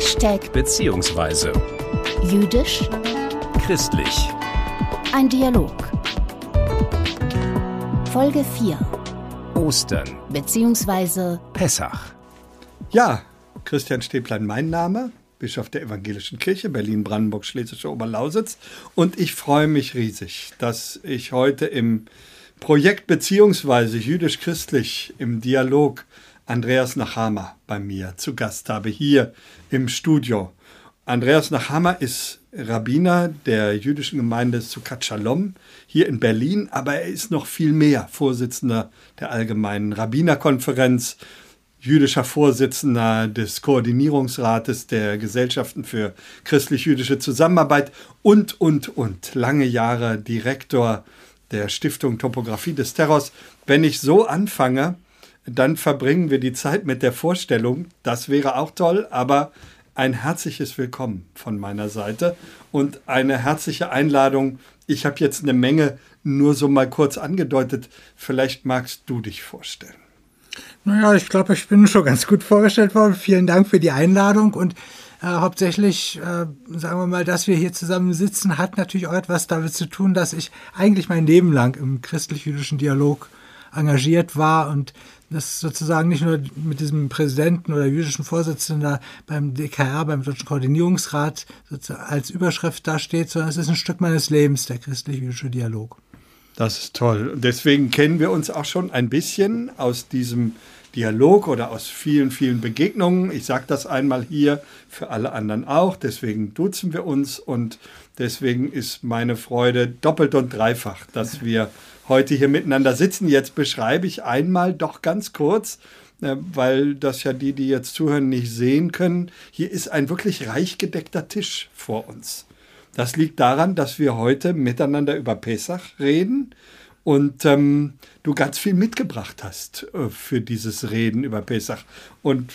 Hashtag beziehungsweise jüdisch, christlich. ein Dialog. Folge 4 Ostern, beziehungsweise Pessach. Ja, Christian Stäblein mein Name, Bischof der Evangelischen Kirche Berlin-Brandenburg, Schlesische Oberlausitz. Und ich freue mich riesig, dass ich heute im Projekt beziehungsweise jüdisch-christlich im Dialog Andreas Nachama bei mir zu Gast habe, hier im Studio. Andreas Nachama ist Rabbiner der jüdischen Gemeinde Sukkot Shalom hier in Berlin, aber er ist noch viel mehr Vorsitzender der Allgemeinen Rabbinerkonferenz, jüdischer Vorsitzender des Koordinierungsrates der Gesellschaften für christlich-jüdische Zusammenarbeit und, und, und. Lange Jahre Direktor der Stiftung Topographie des Terrors. Wenn ich so anfange, dann verbringen wir die Zeit mit der Vorstellung. Das wäre auch toll, aber ein herzliches Willkommen von meiner Seite und eine herzliche Einladung. Ich habe jetzt eine Menge nur so mal kurz angedeutet. Vielleicht magst du dich vorstellen. Naja, ich glaube, ich bin schon ganz gut vorgestellt worden. Vielen Dank für die Einladung und äh, hauptsächlich, äh, sagen wir mal, dass wir hier zusammen sitzen, hat natürlich auch etwas damit zu tun, dass ich eigentlich mein Leben lang im christlich-jüdischen Dialog engagiert war und das sozusagen nicht nur mit diesem Präsidenten oder jüdischen Vorsitzenden beim DKR, beim Deutschen Koordinierungsrat als Überschrift da steht, sondern es ist ein Stück meines Lebens, der christlich-jüdische Dialog. Das ist toll. Deswegen kennen wir uns auch schon ein bisschen aus diesem Dialog oder aus vielen, vielen Begegnungen. Ich sage das einmal hier für alle anderen auch. Deswegen duzen wir uns und deswegen ist meine Freude doppelt und dreifach, dass wir heute hier miteinander sitzen. Jetzt beschreibe ich einmal doch ganz kurz, äh, weil das ja die, die jetzt zuhören, nicht sehen können. Hier ist ein wirklich reich gedeckter Tisch vor uns. Das liegt daran, dass wir heute miteinander über Pesach reden und ähm, du ganz viel mitgebracht hast äh, für dieses Reden über Pesach. Und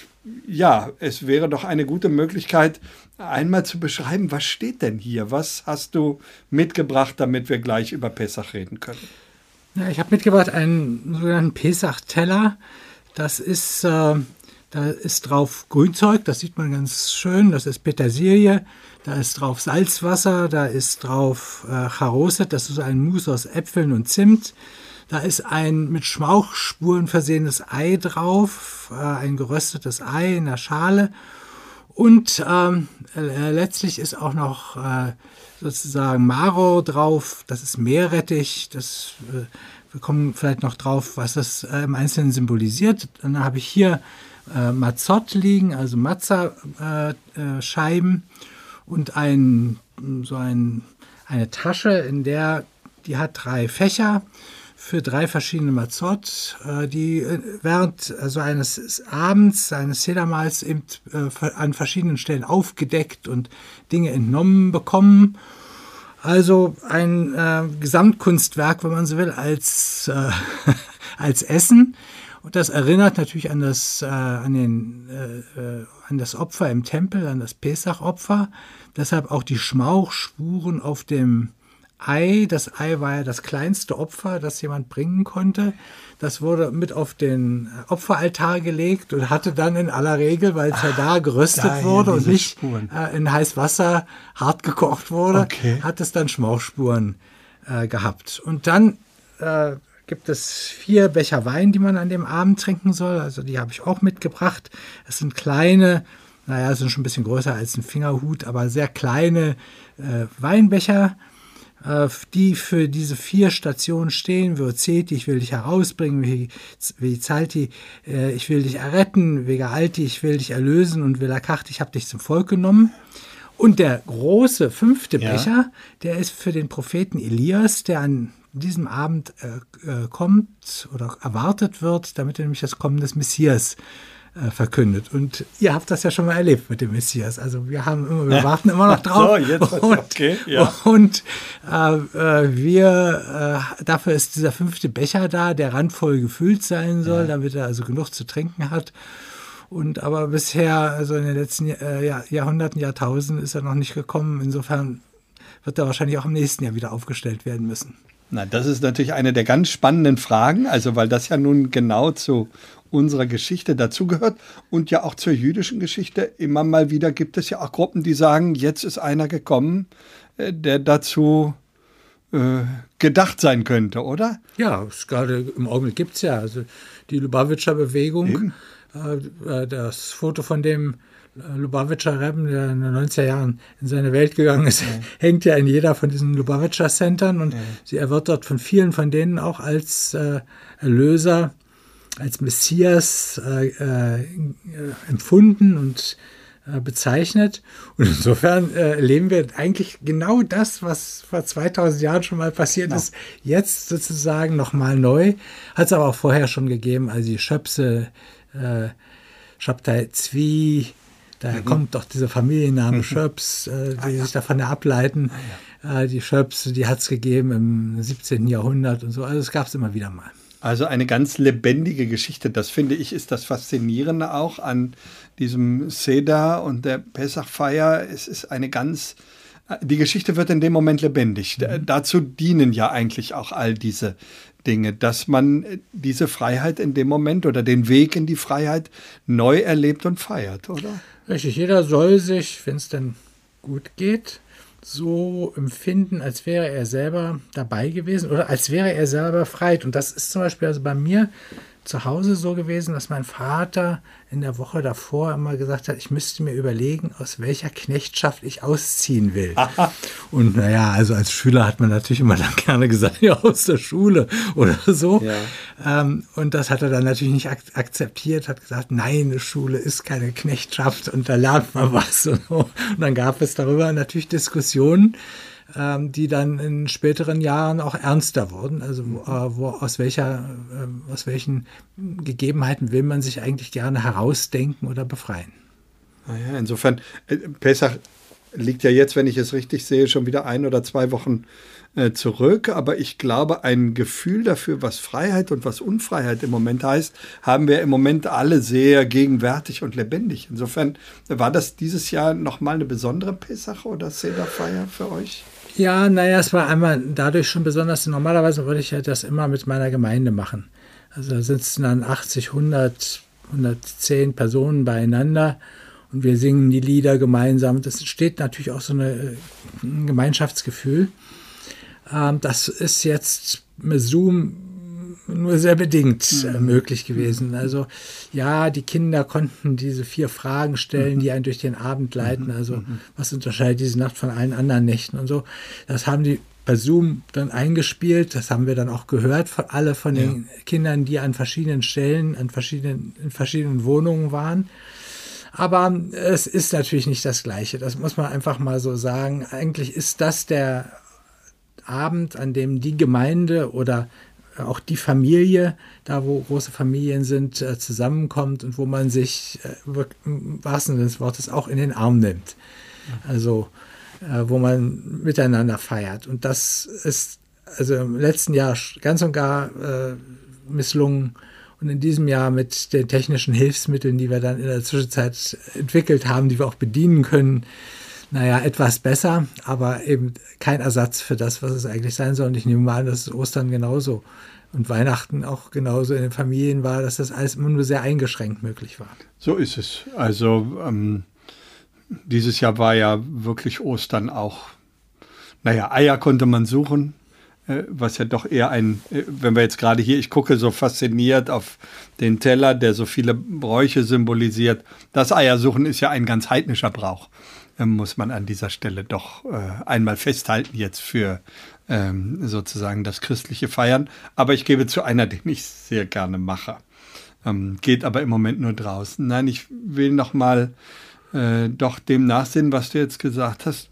ja, es wäre doch eine gute Möglichkeit, einmal zu beschreiben, was steht denn hier? Was hast du mitgebracht, damit wir gleich über Pesach reden können? Ja, ich habe mitgebracht einen sogenannten Pesach-Teller. Das ist, äh, da ist drauf Grünzeug, das sieht man ganz schön. Das ist Petersilie, da ist drauf Salzwasser, da ist drauf äh, Charoset, das ist ein Mousse aus Äpfeln und Zimt. Da ist ein mit Schmauchspuren versehenes Ei drauf, äh, ein geröstetes Ei in der Schale. Und ähm, äh, letztlich ist auch noch äh, sozusagen Maro drauf, das ist Meerrettich, das, äh, wir kommen vielleicht noch drauf, was das äh, im Einzelnen symbolisiert. Dann habe ich hier äh, Mazot liegen, also Matza-Scheiben und ein, so ein, eine Tasche, in der die hat drei Fächer für drei verschiedene Mazot, die während also eines Abends, eines Sedamals eben an verschiedenen Stellen aufgedeckt und Dinge entnommen bekommen. Also ein äh, Gesamtkunstwerk, wenn man so will, als, äh, als Essen. Und das erinnert natürlich an das, äh, an, den, äh, an das Opfer im Tempel, an das Pesach-Opfer. Deshalb auch die Schmauchspuren auf dem Ei. Das Ei war ja das kleinste Opfer, das jemand bringen konnte. Das wurde mit auf den Opferaltar gelegt und hatte dann in aller Regel, weil es ja da geröstet wurde und nicht äh, in heiß Wasser hart gekocht wurde, Okay. hat es dann Schmauchspuren äh, gehabt. Und dann äh, gibt es vier Becher Wein, die man an dem Abend trinken soll. Also die habe ich auch mitgebracht. Es sind kleine, naja, sind schon ein bisschen größer als ein Fingerhut, aber sehr kleine äh, Weinbecher die für diese vier Stationen stehen. Vozeti, ich will dich herausbringen, Vizalti, äh, ich will dich erretten, Vega Alti, ich will dich erlösen und Velakachti, ich habe dich zum Volk genommen. Und der große fünfte Ja. Becher, der ist für den Propheten Elias, der an diesem Abend äh, äh, kommt oder erwartet wird, damit er nämlich das Kommen des Messias äh, verkündet. Und ihr habt das ja schon mal erlebt mit dem Messias. Also wir haben immer, wir warten immer noch drauf. So, jetzt ist okay, ja. Und äh, äh, wir, äh, dafür ist dieser fünfte Becher da, der randvoll gefüllt sein soll, damit er also genug zu trinken hat. Und aber bisher, also in den letzten äh, Jahr, Jahrhunderten, Jahrtausenden ist er noch nicht gekommen. Insofern wird er wahrscheinlich auch im nächsten Jahr wieder aufgestellt werden müssen. Na, das ist natürlich eine der ganz spannenden Fragen, also weil das ja nun genau zu unserer Geschichte dazugehört und ja auch zur jüdischen Geschichte. Immer mal wieder gibt es ja auch Gruppen, die sagen, jetzt ist einer gekommen, äh, der dazu äh, gedacht sein könnte, oder? Ja, gerade im Augenblick gibt es ja also die Lubavitcher Bewegung. Äh, das Foto von dem Lubavitcher Rebben, der in den 90er Jahren in seine Welt gegangen ist, ja. hängt ja in jeder von diesen Lubavitcher Centern und ja. er wird dort von vielen von denen auch als äh, Erlöser, als Messias äh, äh, empfunden und äh, bezeichnet. Und insofern äh, erleben wir eigentlich genau das, was vor 2000 Jahren schon mal passiert ja. ist, jetzt sozusagen nochmal neu. Hat es aber auch vorher schon gegeben, also die Schöpse, äh, Shabtai Zwi, Daher mhm. kommt doch dieser Familienname mhm. Schöps, äh, die ah, ja. sich davon ableiten. Ah, ja. äh, die Schöps, die hat es gegeben im 17. Jahrhundert und so. Also es gab es immer wieder mal. Also eine ganz lebendige Geschichte. Das finde ich ist das Faszinierende auch an diesem Seder und der Pessachfeier. Es ist eine ganz die Geschichte wird in dem Moment lebendig. Mhm. Dazu dienen ja eigentlich auch all diese Dinge, dass man diese Freiheit in dem Moment oder den Weg in die Freiheit neu erlebt und feiert, oder? Richtig, jeder soll sich, wenn es denn gut geht, so empfinden, als wäre er selber dabei gewesen oder als wäre er selber befreit. Und das ist zum Beispiel also bei mir zu Hause so gewesen, dass mein Vater in der Woche davor immer gesagt hat, ich müsste mir überlegen, aus welcher Knechtschaft ich ausziehen will. Aha. Und naja, also als Schüler hat man natürlich immer dann gerne gesagt, ja, aus der Schule oder so. Ja. Ähm, und das hat er dann natürlich nicht ak akzeptiert, hat gesagt, nein, eine Schule ist keine Knechtschaft und da lernt man was. Und, so. und dann gab es darüber natürlich Diskussionen ähm, die dann in späteren Jahren auch ernster wurden. Also äh, wo, aus, welcher, äh, aus welchen Gegebenheiten will man sich eigentlich gerne herausdenken oder befreien? Naja, insofern, äh, Pesach liegt ja jetzt, wenn ich es richtig sehe, schon wieder ein oder zwei Wochen äh, zurück. Aber ich glaube, ein Gefühl dafür, was Freiheit und was Unfreiheit im Moment heißt, haben wir im Moment alle sehr gegenwärtig und lebendig. Insofern war das dieses Jahr nochmal eine besondere Pesach oder Sederfeier für euch? Ja, naja, es war einmal dadurch schon besonders. Normalerweise würde ich ja das immer mit meiner Gemeinde machen. Also da sitzen dann 80, 100, 110 Personen beieinander und wir singen die Lieder gemeinsam. Das entsteht natürlich auch so eine, äh, ein Gemeinschaftsgefühl. Ähm, das ist jetzt mit Zoom nur sehr bedingt äh, mhm. möglich gewesen. Also ja, die Kinder konnten diese vier Fragen stellen, mhm. die einen durch den Abend leiten. Mhm. Also mhm. was unterscheidet diese Nacht von allen anderen Nächten und so. Das haben die bei Zoom dann eingespielt. Das haben wir dann auch gehört von alle von den ja. Kindern, die an verschiedenen Stellen, an verschiedenen, in verschiedenen Wohnungen waren. Aber es ist natürlich nicht das Gleiche. Das muss man einfach mal so sagen. Eigentlich ist das der Abend, an dem die Gemeinde oder auch die Familie, da wo große Familien sind, äh, zusammenkommt und wo man sich äh, im wahrsten Sinne des Wortes auch in den Arm nimmt. Also äh, wo man miteinander feiert. Und das ist also im letzten Jahr ganz und gar misslungen. Und in diesem Jahr mit den technischen Hilfsmitteln, die wir dann in der Zwischenzeit entwickelt haben, die wir auch bedienen können, naja, etwas besser, aber eben kein Ersatz für das, was es eigentlich sein soll. Und ich nehme mal an, dass Ostern genauso und Weihnachten auch genauso in den Familien war, dass das alles immer nur sehr eingeschränkt möglich war. So ist es. Also ähm, dieses Jahr war ja wirklich Ostern auch. Naja, Eier konnte man suchen, äh, was ja doch eher ein, äh, wenn wir jetzt gerade hier, ich gucke so fasziniert auf den Teller, der so viele Bräuche symbolisiert. Das Eiersuchen ist ja ein ganz heidnischer Brauch muss man an dieser Stelle doch äh, einmal festhalten jetzt für ähm, sozusagen das christliche Feiern. Aber ich gebe zu einer, den ich sehr gerne mache. Ähm, geht aber im Moment nur draußen. Nein, ich will noch mal äh, doch dem nachsehen, was du jetzt gesagt hast,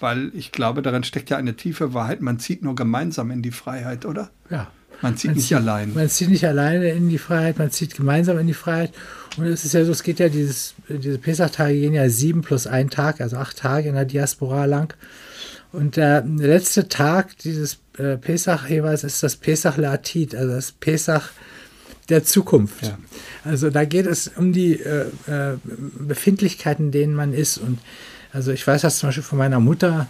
weil ich glaube, darin steckt ja eine tiefe Wahrheit. Man zieht nur gemeinsam in die Freiheit, oder? Ja. Man zieht man nicht zieht, allein. Man zieht nicht alleine in die Freiheit, man zieht gemeinsam in die Freiheit. Und es ist ja so, es geht ja dieses, diese Pesach-Tage gehen ja sieben plus ein Tag, also acht Tage in der Diaspora lang. Und der letzte Tag dieses äh, Pesach jeweils ist das Pesach Latit, also das Pesach der Zukunft. Ja. Also da geht es um die äh, äh, Befindlichkeiten, denen man ist. Und Also ich weiß das zum Beispiel von meiner Mutter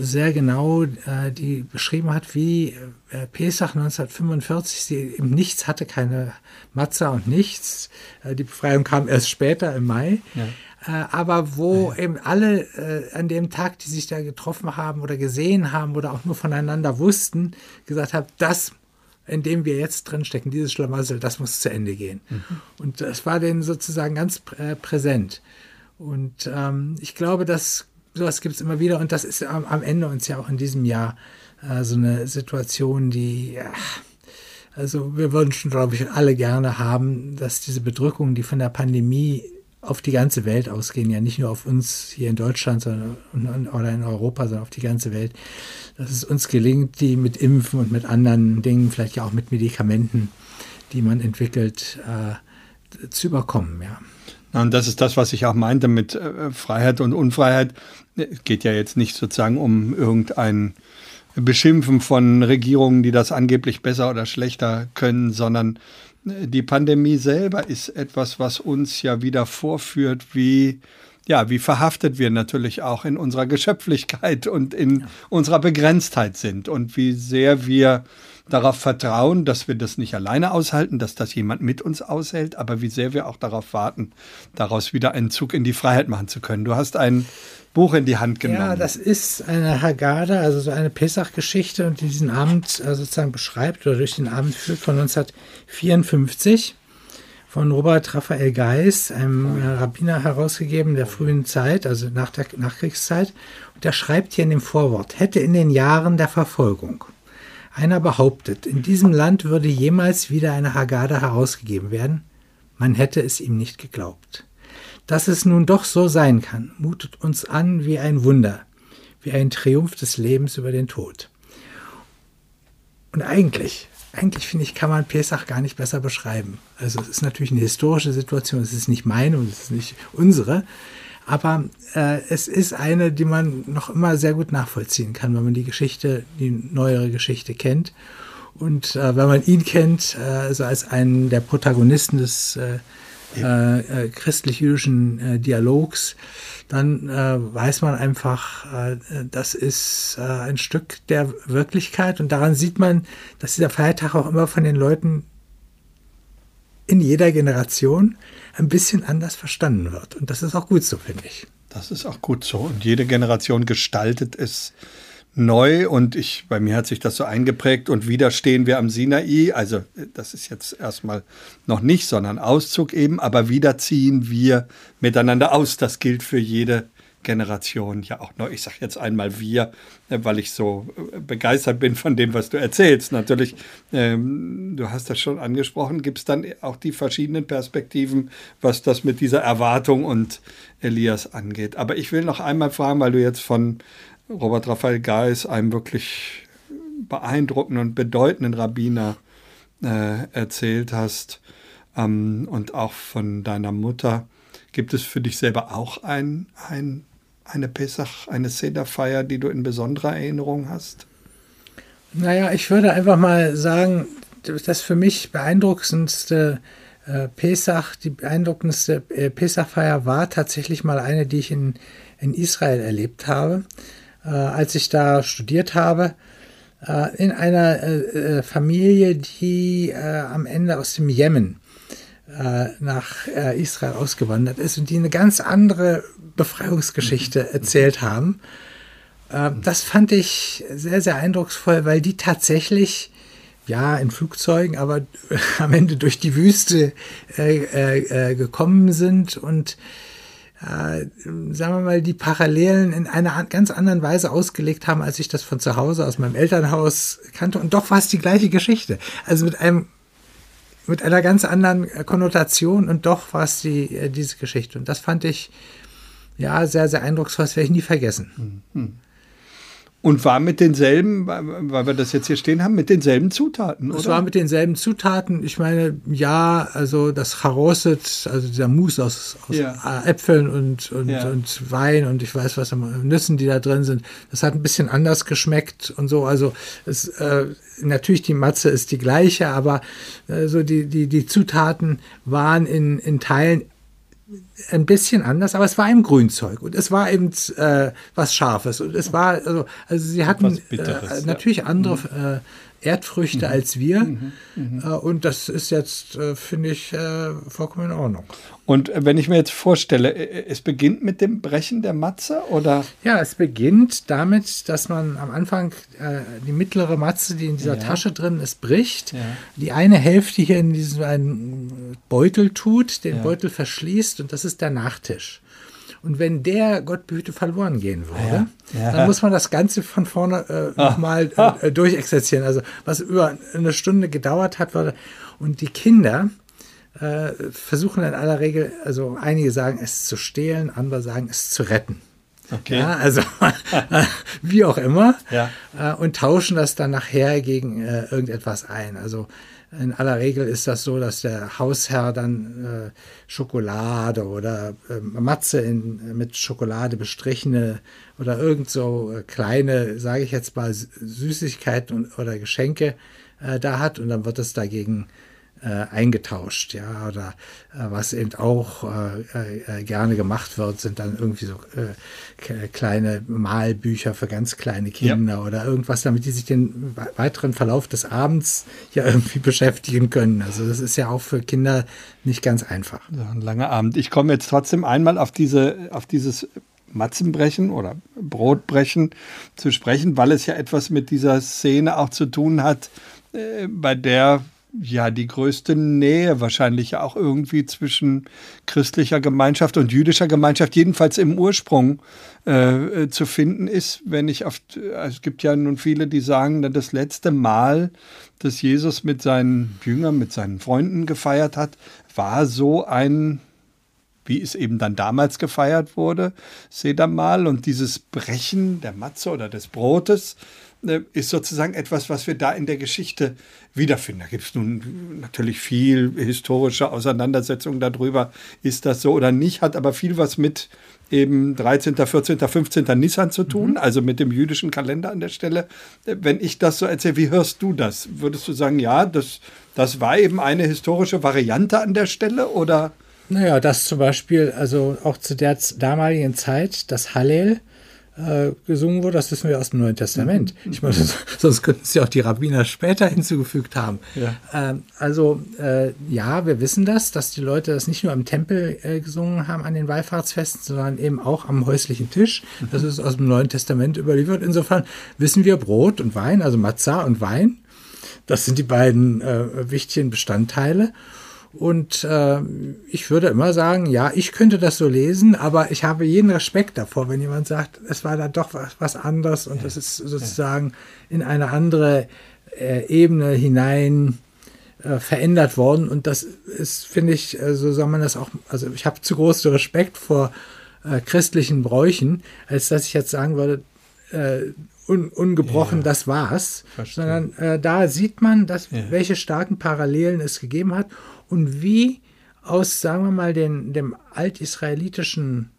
sehr genau, äh, die beschrieben hat, wie äh, Pesach 1945 sie eben nichts hatte, keine Matza und nichts. Äh, die Befreiung kam erst später im Mai. Ja. Äh, aber wo ja. eben alle äh, an dem Tag, die sich da getroffen haben oder gesehen haben oder auch nur voneinander wussten, gesagt haben, das in dem wir jetzt drinstecken, dieses Schlamassel, das muss zu Ende gehen. Mhm. Und das war denen sozusagen ganz äh, präsent. Und ähm, ich glaube, dass sowas gibt es immer wieder und das ist am, am, Ende uns ja auch in diesem Jahr äh, so eine Situation, die, ja, also wir würden schon, glaube ich, alle gerne haben, dass diese Bedrückungen, die von der Pandemie auf die ganze Welt ausgehen, ja nicht nur auf uns hier in Deutschland sondern, oder in Europa, sondern auf die ganze Welt, dass es uns gelingt, die mit Impfen und mit anderen Dingen, vielleicht ja auch mit Medikamenten, die man entwickelt, äh, zu überkommen. Ja. Und das ist das, was ich auch meinte mit äh, Freiheit und Unfreiheit. Es geht ja jetzt nicht sozusagen um irgendein Beschimpfen von Regierungen, die das angeblich besser oder schlechter können, sondern äh, die Pandemie selber ist etwas, was uns ja wieder vorführt, wie ja, wie verhaftet wir natürlich auch in unserer Geschöpflichkeit und in ja. unserer Begrenztheit sind und wie sehr wir darauf vertrauen, dass wir das nicht alleine aushalten, dass das jemand mit uns aushält, aber wie sehr wir auch darauf warten, daraus wieder einen Zug in die Freiheit machen zu können. Du hast ein Buch in die Hand genommen. Ja, das ist eine Haggadah, also so eine Pesach-Geschichte und die diesen Abend äh, sozusagen beschreibt oder durch den Abend führt von 1954 von Robert Raphael Geis, einem äh, Rabbiner herausgegeben der frühen Zeit, also nach der Nachkriegszeit. Und der schreibt hier in dem Vorwort, hätte in den Jahren der Verfolgung einer behauptet, in diesem Land würde jemals wieder eine Haggadah herausgegeben werden, man hätte es ihm nicht geglaubt. Dass es nun doch so sein kann, mutet uns an wie ein Wunder, wie ein Triumph des Lebens über den Tod. Und eigentlich eigentlich finde ich, kann man Pesach gar nicht besser beschreiben. Also es ist natürlich eine historische Situation, es ist nicht meine und es ist nicht unsere, aber äh, es ist eine, die man noch immer sehr gut nachvollziehen kann, wenn man die Geschichte, die neuere Geschichte kennt. Und äh, wenn man ihn kennt, äh, also als einen der Protagonisten des äh, äh, äh, christlich-jüdischen Dialogs, dann äh, weiß man einfach, äh, das ist äh, ein Stück der Wirklichkeit und daran sieht man, dass dieser Feiertag auch immer von den Leuten in jeder Generation ein bisschen anders verstanden wird. Und das ist auch gut so, finde ich. Das ist auch gut so. Und jede Generation gestaltet es neu und ich, bei mir hat sich das so eingeprägt und wieder stehen wir am Sinai, also das ist jetzt erstmal noch nicht, sondern Auszug eben, aber wieder ziehen wir miteinander aus. Das gilt für jede Generation ja auch noch. Ich sage jetzt einmal wir, weil ich so begeistert bin von dem, was du erzählst. Natürlich, ähm, du hast das schon angesprochen, gibt es dann auch die verschiedenen Perspektiven, was das mit dieser Erwartung und Elias angeht. Aber ich will noch einmal fragen, weil du jetzt von Robert Raphael Geis, einem wirklich beeindruckenden und bedeutenden Rabbiner, äh, erzählt hast ähm, und auch von deiner Mutter. Gibt es für dich selber auch ein, ein, eine Pesach, eine Sederfeier, die du in besonderer Erinnerung hast? Naja, ich würde einfach mal sagen, das für mich beeindruckendste äh, Pesach, die beeindruckendste äh, Pesachfeier war tatsächlich mal eine, die ich in, in Israel erlebt habe äh, als ich da studiert habe, äh, in einer äh, äh Familie, die am Ende aus dem Jemen nach Israel ausgewandert ist und die eine ganz andere Befreiungsgeschichte mhm. erzählt haben. das fand ich sehr, sehr eindrucksvoll, weil die tatsächlich ja, in Flugzeugen, aber am Ende durch die Wüste äh, äh, gekommen sind und äh, sagen wir mal, die Parallelen in einer ganz anderen Weise ausgelegt haben, als ich das von zu Hause aus meinem Elternhaus kannte. Und doch war es die gleiche Geschichte. Also mit einem mit einer ganz anderen Konnotation und doch war es die, äh, diese Geschichte. Und das fand ich ja sehr, sehr eindrucksvoll, das werde ich nie vergessen. Mhm. Und war mit denselben, weil wir das jetzt hier stehen haben, mit denselben Zutaten, oder? Es war mit denselben Zutaten. Ich meine, ja, also das Charoset, also dieser Mousse aus, aus ja. Äpfeln und, und, ja. und Wein und ich weiß was, Nüssen, die da drin sind, das hat ein bisschen anders geschmeckt und so. Also es, äh, natürlich die Matze ist die gleiche, aber äh, so die, die, die Zutaten waren in, in Teilen ein bisschen anders, aber es war eben Grünzeug und es war eben äh, was Scharfes und es war, also, also sie hatten äh, natürlich andere Erdfrüchte als wir äh, und das ist jetzt, äh, finde ich, äh, vollkommen in Ordnung. Und wenn ich mir jetzt vorstelle, es beginnt mit dem Brechen der Matze oder? Ja, es beginnt damit, dass man am Anfang die mittlere Matze, die in dieser Ja. Tasche drin ist, bricht. Ja. Die eine Hälfte hier in diesen einen Beutel tut, den Ja. Beutel verschließt und das ist der Nachtisch. Und wenn der, Gott behüte, verloren gehen würde, Ja. Ja. dann muss man das Ganze von vorne äh, nochmal äh, äh, durchexerzieren. Also was über eine Stunde gedauert hat, war, und die Kinder äh, versuchen in aller Regel, also einige sagen es zu stehlen, andere sagen es zu retten. Okay. Ja, also wie auch immer. Ja. Äh, und tauschen das dann nachher gegen äh, irgendetwas ein. Also in aller Regel ist das so, dass der Hausherr dann äh, Schokolade oder äh, Matze in, mit Schokolade bestrichene oder irgend so äh, kleine, sage ich jetzt mal, Sü- Süßigkeiten und, oder Geschenke äh, da hat und dann wird es dagegen äh, eingetauscht, ja, oder äh, was eben auch äh, äh, gerne gemacht wird, sind dann irgendwie so äh, kleine Malbücher für ganz kleine Kinder oder irgendwas, damit die sich den we- weiteren Verlauf des Abends ja irgendwie beschäftigen können. Also das ist ja auch für Kinder nicht ganz einfach. So ein langer Abend. Ich komme jetzt trotzdem einmal auf diese, auf dieses Matzenbrechen oder Brotbrechen zu sprechen, weil es ja etwas mit dieser Szene auch zu tun hat, äh, bei der ja die größte Nähe wahrscheinlich auch irgendwie zwischen christlicher Gemeinschaft und jüdischer Gemeinschaft, jedenfalls im Ursprung äh, äh, zu finden ist, wenn ich auf, also es gibt ja nun viele, die sagen, das letzte Mal, dass Jesus mit seinen Jüngern, mit seinen Freunden gefeiert hat, war so ein wie es eben dann damals gefeiert wurde, seht ihr mal. Und dieses Brechen der Matze oder des Brotes äh, ist sozusagen etwas, was wir da in der Geschichte wiederfinden. Da gibt es nun natürlich viel historische Auseinandersetzungen darüber, ist das so oder nicht, hat aber viel was mit eben 13., 14., 15. Nissan zu tun, also mit dem jüdischen Kalender an der Stelle. Wenn ich das so erzähle, wie hörst du das? Würdest du sagen, ja, das, das war eben eine historische Variante an der Stelle oder? Naja, das zum Beispiel, also auch zu der damaligen Zeit, das Hallel äh, gesungen wurde, das wissen wir aus dem Neuen Testament. Ich meine, sonst könnten es ja auch die Rabbiner später hinzugefügt haben. Ja. Ähm, also äh, ja, wir wissen das, dass die Leute das nicht nur im Tempel äh, gesungen haben an den Wallfahrtsfesten, sondern eben auch am häuslichen Tisch. Das ist aus dem Neuen Testament überliefert. Insofern wissen wir Brot und Wein, also Matzah und Wein. Das sind die beiden wichtigen Bestandteile. Und äh, ich würde immer sagen, ja, ich könnte das so lesen, aber ich habe jeden Respekt davor, wenn jemand sagt, es war da doch was, was anderes und es ist sozusagen in eine andere äh, Ebene hinein äh, verändert worden. Und das ist, finde ich, äh, so soll man das auch, also ich habe zu großen Respekt vor äh, christlichen Bräuchen, als dass ich jetzt sagen würde, äh, un, ungebrochen, das war's. Verstehe. Sondern äh, da sieht man, dass, Ja. welche starken Parallelen es gegeben hat und wie aus, sagen wir mal, den, dem altisraelitischen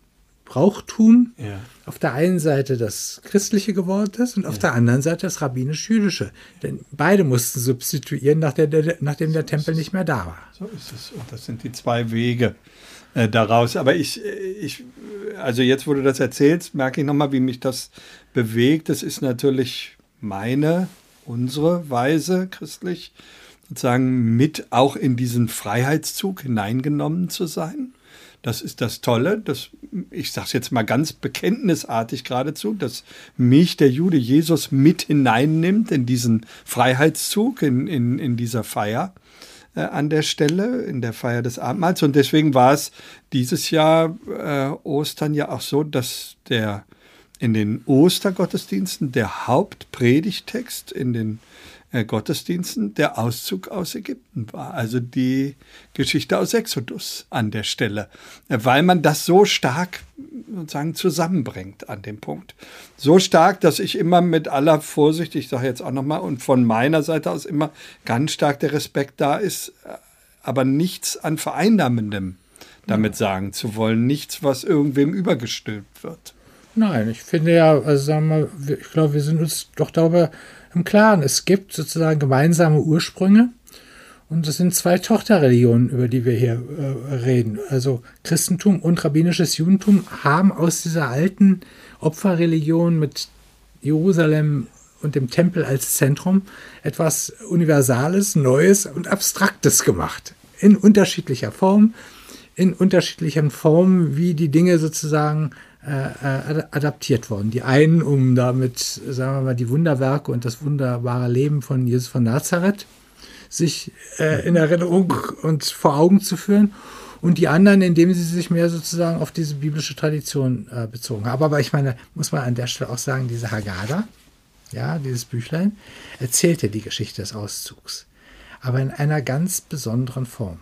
Brauchtum Ja. auf der einen Seite das Christliche geworden ist und auf der anderen Seite das Rabbinisch-Jüdische. Denn beide mussten substituieren, nachdem der, nachdem der Tempel nicht mehr da war. So ist es. Und das sind die zwei Wege äh, daraus. Aber ich, äh, ich, also jetzt, wo du das erzählst, merke ich nochmal, wie mich das bewegt. Das ist natürlich meine, unsere Weise christlich, sozusagen mit auch in diesen Freiheitszug hineingenommen zu sein. Das ist das Tolle, das, ich sage es jetzt mal ganz bekenntnisartig geradezu, dass mich der Jude Jesus mit hineinnimmt in diesen Freiheitszug, in, in, in dieser Feier äh, an der Stelle, in der Feier des Abendmahls. Und deswegen war es dieses Jahr äh, Ostern ja auch so, dass der in den Ostergottesdiensten der Hauptpredigtext in den Gottesdiensten der Auszug aus Ägypten war. Also die Geschichte aus Exodus an der Stelle, äh, weil man das so stark sozusagen zusammenbringt an dem Punkt. So stark, dass ich immer mit aller Vorsicht, ich sage jetzt auch nochmal, und von meiner Seite aus immer ganz stark der Respekt da ist, äh, aber nichts an Vereinnahmendem damit sagen zu wollen, nichts, was irgendwem übergestülpt wird. Nein, ich finde ja, also sagen wir, ich glaube, wir sind uns doch darüber im Klaren. Es gibt sozusagen gemeinsame Ursprünge Und es sind zwei Tochterreligionen, über die wir hier äh, reden. Also Christentum und rabbinisches Judentum haben aus dieser alten Opferreligion mit Jerusalem und dem Tempel als Zentrum etwas Universales, Neues und Abstraktes gemacht. In unterschiedlicher Form, in unterschiedlichen Formen, wie die Dinge sozusagen äh, äh adaptiert wurden. Die einen, um damit, sagen wir mal, die Wunderwerke und das wunderbare Leben von Jesus von Nazareth sich äh, in Erinnerung und vor Augen zu führen. Und die anderen, indem sie sich mehr sozusagen auf diese biblische Tradition äh, bezogen haben. Aber ich meine, muss man an der Stelle auch sagen, diese Haggadah, ja, dieses Büchlein, erzählt ja die Geschichte des Auszugs. Aber in einer ganz besonderen Form.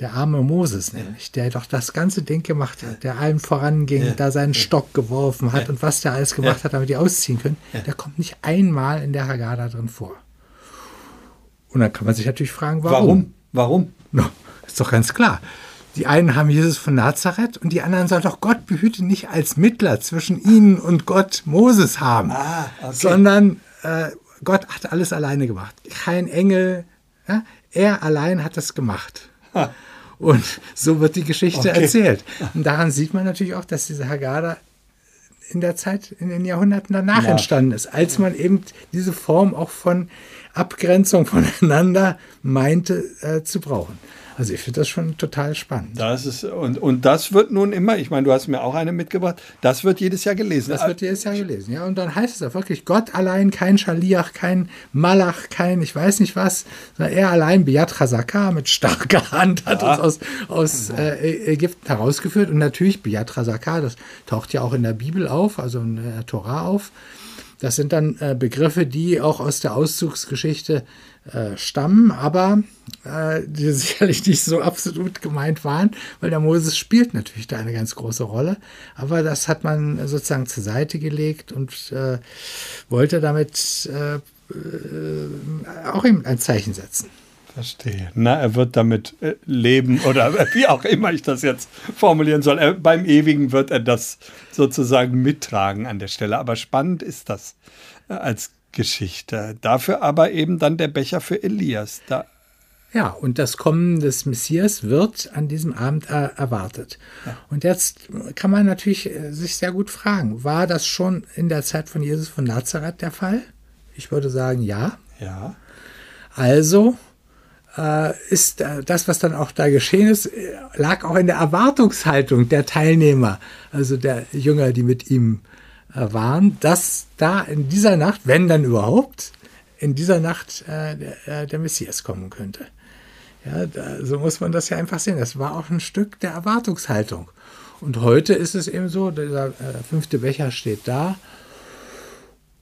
Der arme Moses nämlich, der doch das ganze Ding gemacht hat, der allen voranging, ja. da seinen Stock geworfen hat ja. und was der alles gemacht ja. hat, damit die ausziehen können, der kommt nicht einmal in der Haggadah drin vor. Und dann kann man sich natürlich fragen, warum? Warum? warum? ist doch ganz klar. Die einen haben Jesus von Nazareth und die anderen soll doch Gott behüte nicht als Mittler zwischen ihnen und Gott Moses haben, ah, okay. sondern äh, Gott hat alles alleine gemacht. Kein Engel, er allein hat das gemacht. Ha. Und so wird die Geschichte okay. erzählt. Und daran sieht man natürlich auch, dass diese Haggadah in der Zeit, in den Jahrhunderten danach ja. entstanden ist, als man eben diese Form auch von Abgrenzung voneinander meinte äh, zu brauchen. Also ich finde das schon total spannend. Das ist, und, und das wird nun immer, ich meine, du hast mir auch eine mitgebracht, das wird jedes Jahr gelesen. Das wird jedes Jahr gelesen, ja. Und dann heißt es auch wirklich, Gott allein, kein Schaliach, kein Malach, kein ich weiß nicht was, sondern er allein, Biat Razaka mit starker Hand hat ja. uns aus, aus äh, Ägypten herausgeführt. Und natürlich Biat Razaka, das taucht ja auch in der Bibel auf, also in der Torah auf. Das sind dann äh, Begriffe, die auch aus der Auszugsgeschichte äh, stammen, aber äh, die sicherlich nicht so absolut gemeint waren, weil der Moses spielt natürlich da eine ganz große Rolle. Aber das hat man sozusagen zur Seite gelegt und äh, wollte damit äh, äh, auch eben ein Zeichen setzen. Verstehe. Na, er wird damit leben oder wie auch immer ich das jetzt formulieren soll. Er, beim Ewigen wird er das sozusagen mittragen an der Stelle. Aber spannend ist das als Geschichte. Dafür aber eben dann der Becher für Elias. Da ja, und das Kommen des Messias wird an diesem Abend äh, erwartet. Ja. Und jetzt kann man natürlich äh, sich sehr gut fragen, war das schon in der Zeit von Jesus von Nazareth der Fall? Ich würde sagen, ja. Ja. Also äh, ist äh, das, was dann auch da geschehen ist, äh, lag auch in der Erwartungshaltung der Teilnehmer, also der Jünger, die mit ihm waren, dass da in dieser Nacht, wenn dann überhaupt, in dieser Nacht äh, der, der, Messias kommen könnte. Ja, da, so muss man das ja einfach sehen. Das war auch ein Stück der Erwartungshaltung. Und heute ist es eben so, dieser äh, fünfte Becher steht da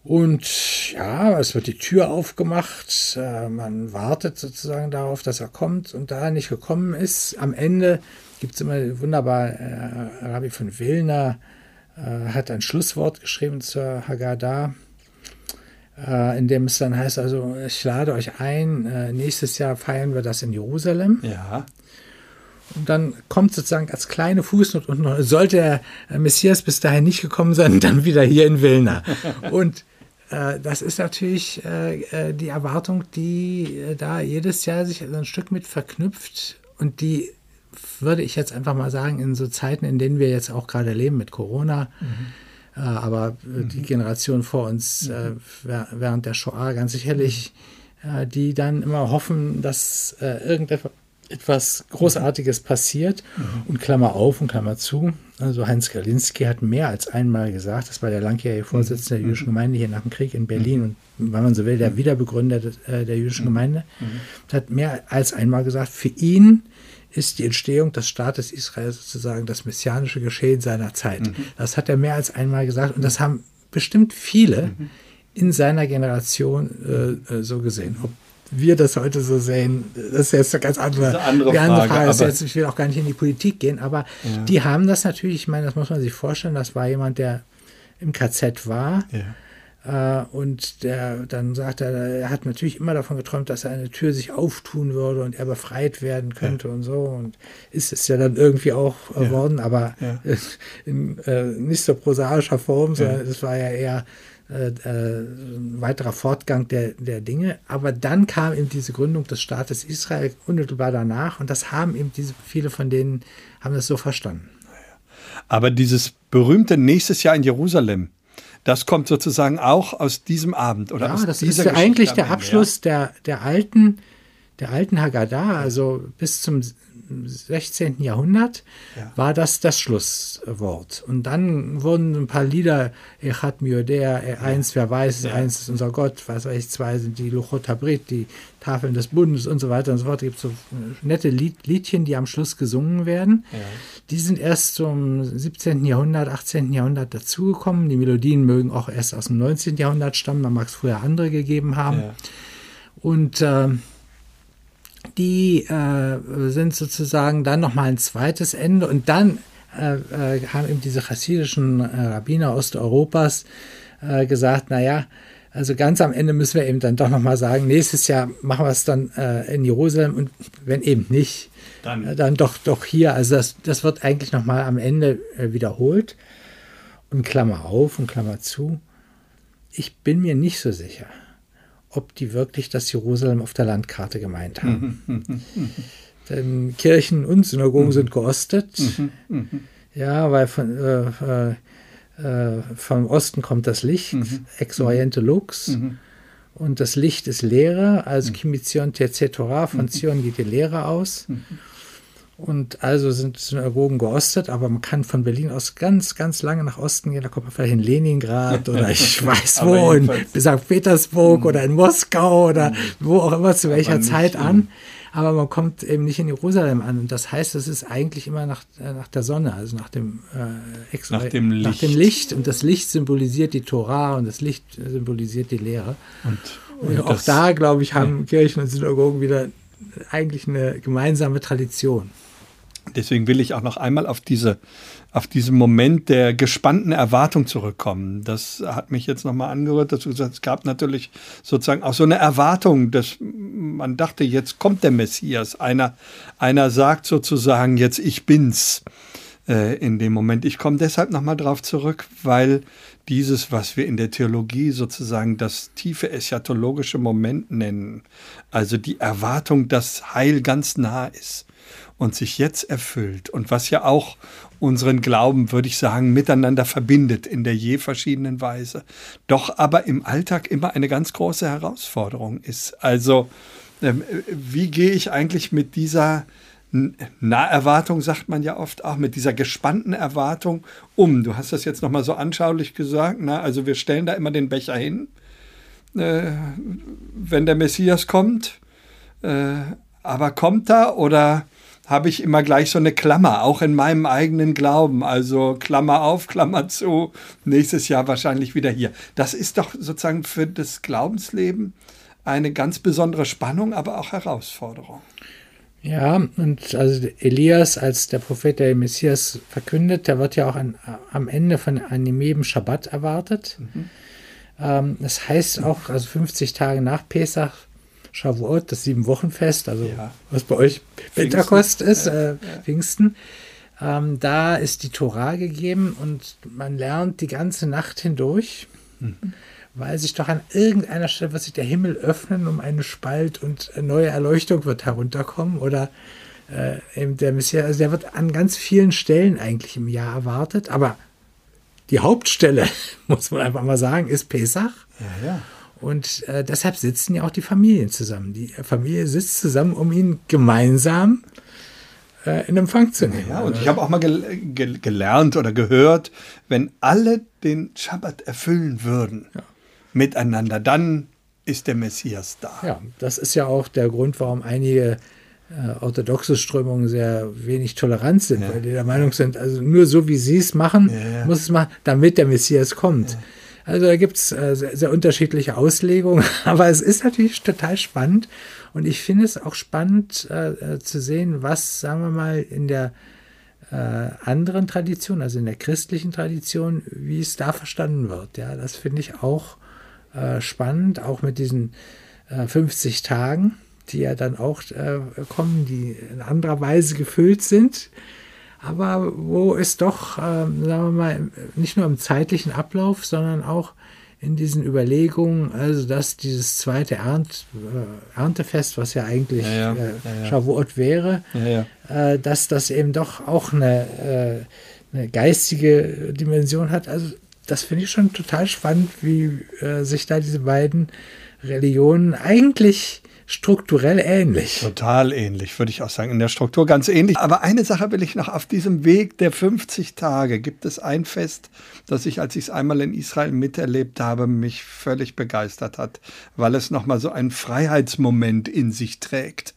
und ja, es wird die Tür aufgemacht, äh, man wartet sozusagen darauf, dass er kommt und da er nicht gekommen ist, am Ende gibt es immer wunderbar, äh, Rabbi von Wilner äh, hat ein Schlusswort geschrieben zur Haggadah, äh, in dem es dann heißt, also ich lade euch ein, äh, nächstes Jahr feiern wir das in Jerusalem. Ja. Und dann kommt sozusagen als kleine Fußnote und sollte der Messias bis dahin nicht gekommen sein, dann wieder hier in Wilna. Und äh, das ist natürlich äh, äh, die Erwartung, die da jedes Jahr sich ein Stück mit verknüpft und die würde ich jetzt einfach mal sagen, in so Zeiten, in denen wir jetzt auch gerade leben mit Corona, mhm. aber mhm. die Generation vor uns mhm. während der Shoah ganz sicherlich, die dann immer hoffen, dass irgendetwas etwas Großartiges passiert. Mhm. Und Klammer auf und Klammer zu. Also Heinz Galinski hat mehr als einmal gesagt, das war der langjährige Vorsitzende der mhm. jüdischen Gemeinde hier nach dem Krieg in Berlin mhm. und, wenn man so will, der Wiederbegründer der, äh, der jüdischen mhm. Gemeinde, mhm. hat mehr als einmal gesagt, für ihn ist die Entstehung des Staates Israel sozusagen das messianische Geschehen seiner Zeit. Mhm. Das hat er mehr als einmal gesagt und das haben bestimmt viele in seiner Generation äh, äh so gesehen. Ob wir das heute so sehen, das ist jetzt eine ganz andere, eine andere Frage. Andere Frage. Jetzt, ich will auch gar nicht in die Politik gehen, aber ja. die haben das natürlich, ich meine, das muss man sich vorstellen, das war jemand, der im KZ war. Ja. Äh, und der dann sagt er, er hat natürlich immer davon geträumt, dass eine Tür sich auftun würde und er befreit werden könnte ja. und so. Und ist es ja dann irgendwie auch ja. worden, aber ja. in äh, nicht so prosaischer Form, sondern es war ja eher äh, äh, ein weiterer Fortgang der, der Dinge. Aber dann kam eben diese Gründung des Staates Israel unmittelbar danach und das haben eben diese, viele von denen haben das so verstanden. Aber dieses berühmte nächstes Jahr in Jerusalem, das kommt sozusagen auch aus diesem Abend oder ja, aus das ist ja eigentlich der Abschluss der, der alten, der alten Haggadah, also bis zum 16. Jahrhundert ja. war das das Schlusswort. Und dann wurden ein paar Lieder, Echat Miodea, eins, wer weiß, ja. eins ist unser Gott, was weiß ich, zwei sind die Luchot Habrit, die Tafeln des Bundes und so weiter und so fort. Da gibt es so nette Lied, Liedchen, die am Schluss gesungen werden. Ja. Die sind erst zum 17. Jahrhundert, 18. Jahrhundert dazugekommen. Die Melodien mögen auch erst aus dem 19. Jahrhundert stammen, da mag es früher andere gegeben haben. Und äh, die äh, sind sozusagen dann nochmal ein zweites Ende und dann äh, äh, haben eben diese chassidischen äh, Rabbiner Osteuropas äh, gesagt, naja, also ganz am Ende müssen wir eben dann doch nochmal sagen, nächstes Jahr machen wir es dann äh, in Jerusalem und wenn eben nicht, dann, äh, dann doch, doch hier. Also das, das wird eigentlich nochmal am Ende äh, wiederholt. Und Klammer auf und Klammer zu. Ich bin mir nicht so sicher, ob die wirklich das Jerusalem auf der Landkarte gemeint haben. Mhm, mhm, mhm, Denn Kirchen und Synagogen sind geostet. Ja, weil von, äh, äh, vom Osten kommt das Licht, ex oriente lux. Und das Licht ist Lehre, also Kimizion Terze Torah, von Zion geht die Lehre aus. Und also sind Synagogen geostet, aber man kann von Berlin aus ganz, ganz lange nach Osten gehen. Da kommt man vielleicht in Leningrad oder ich weiß wo, in St. Petersburg oder in Moskau oder wo auch immer, zu welcher Zeit an. Aber man kommt eben nicht in Jerusalem an. Und das heißt, es ist eigentlich immer nach, äh, nach der Sonne, also nach dem, äh, Ex nach, dem Licht. nach dem Licht. Und das Licht symbolisiert die Torah und das Licht symbolisiert die Lehre. Und, und, und auch da, glaube ich, haben ja. Kirchen und Synagogen wieder eigentlich eine gemeinsame Tradition. Deswegen will ich auch noch einmal auf diese auf diesen Moment der gespannten Erwartung zurückkommen. Das hat mich jetzt nochmal angehört, dass du gesagt es gab natürlich sozusagen auch so eine Erwartung, dass man dachte, jetzt kommt der Messias. Einer, einer sagt sozusagen, jetzt ich bin's äh, in dem Moment. Ich komme deshalb nochmal drauf zurück, weil dieses, was wir in der Theologie sozusagen das tiefe eschatologische Moment nennen, also die Erwartung, dass Heil ganz nah ist und sich jetzt erfüllt und was ja auch unseren Glauben, würde ich sagen, miteinander verbindet in der je verschiedenen Weise, doch aber im Alltag immer eine ganz große Herausforderung ist. Also ähm, wie gehe ich eigentlich mit dieser Naherwartung, sagt man ja oft auch, mit dieser gespannten Erwartung um? Du hast das jetzt nochmal so anschaulich gesagt. Na? Also wir stellen da immer den Becher hin, äh, wenn der Messias kommt. Äh, aber kommt er oder habe ich immer gleich so eine Klammer, auch in meinem eigenen Glauben. Also Klammer auf, Klammer zu, nächstes Jahr wahrscheinlich wieder hier. Das ist doch sozusagen für das Glaubensleben eine ganz besondere Spannung, aber auch Herausforderung. Ja, und also Elias als der Prophet der Messias verkündet, der wird ja auch an, am Ende von einem jedem Schabbat erwartet. Mhm. Ähm, das heißt auch, also 50 Tage nach Pesach Shavuot, das Sieben-Wochen-Fest, also ja. was bei euch Pentekost ist, äh, Pfingsten. Ähm, da ist die Torah gegeben und man lernt die ganze Nacht hindurch, mhm. Weil sich doch an irgendeiner Stelle wird sich der Himmel öffnen um einen Spalt und eine neue Erleuchtung wird herunterkommen oder äh, eben der Messias, also der wird an ganz vielen Stellen eigentlich im Jahr erwartet, aber die Hauptstelle, muss man einfach mal sagen, ist Pesach. Ja, ja. Und äh, deshalb sitzen ja auch die Familien zusammen. Die Familie sitzt zusammen, um ihn gemeinsam äh, in Empfang zu nehmen. Ja, und ich habe auch mal gel gel gelernt oder gehört, wenn alle den Schabbat erfüllen würden ja. Miteinander, dann ist der Messias da. Ja, das ist ja auch der Grund, warum einige äh, orthodoxe Strömungen sehr wenig tolerant sind, ja. weil die der Meinung sind, also nur so wie sie es machen, ja, muss es machen, damit der Messias kommt. Also da gibt es äh, sehr, sehr, unterschiedliche Auslegungen, aber es ist natürlich total spannend und ich finde es auch spannend äh, äh, zu sehen, was, sagen wir mal, in der äh, anderen Tradition, also in der christlichen Tradition, wie es da verstanden wird. Ja, das finde ich auch äh, spannend, auch mit diesen äh, 50 Tagen, die ja dann auch äh, kommen, die in anderer Weise gefüllt sind. Aber wo es doch, äh, sagen wir mal, nicht nur im zeitlichen Ablauf, sondern auch in diesen Überlegungen, also dass dieses zweite Ernt, äh, Erntefest, was ja eigentlich Ja, ja, äh, ja. Shavuot wäre, äh, dass das eben doch auch eine, äh, eine geistige Dimension hat. Also das finde ich schon total spannend, wie äh, sich da diese beiden Religionen eigentlich strukturell ähnlich. Total ähnlich, würde ich auch sagen. In der Struktur ganz ähnlich. Aber eine Sache will ich noch auf diesem Weg der 50 Tage. Gibt es ein Fest, das ich, als ich es einmal in Israel miterlebt habe, mich völlig begeistert hat, weil es nochmal so einen Freiheitsmoment in sich trägt.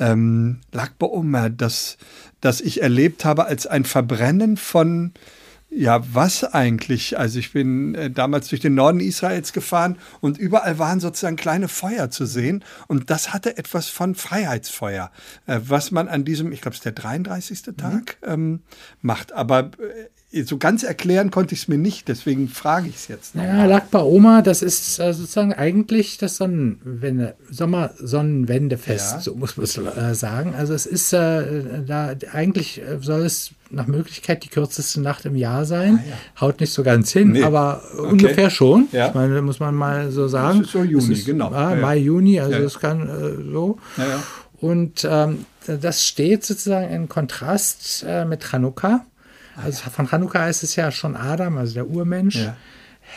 Ähm, Lag Omer, das, das ich erlebt habe als ein Verbrennen von ja, was eigentlich? Also ich bin äh, damals durch den Norden Israels gefahren und überall waren sozusagen kleine Feuer zu sehen und das hatte etwas von Freiheitsfeuer, äh, was man an diesem, ich glaube es ist der 33. Tag, ähm, macht. Aber äh, so ganz erklären konnte ich es mir nicht, deswegen frage ich es jetzt. noch. Ja, Lakba Oma, das ist äh, sozusagen eigentlich das Sonnenwende, Sommersonnenwendefest, Ja. so muss man es äh, sagen. Also es ist äh, da eigentlich äh, soll es nach Möglichkeit die kürzeste Nacht im Jahr sein. Haut nicht so ganz hin, Ah, Nee. aber ungefähr schon. Ja. Ich meine, muss man mal so sagen. ist so Juni, Es genau. Ah, Ja, ja. Mai, Juni, also Ja, ja. es kann äh, so. Ja, ja. Und ähm, das steht sozusagen in Kontrast äh, mit Chanukka. Also von Chanukka heißt es ja schon Adam, also der Urmensch, Ja.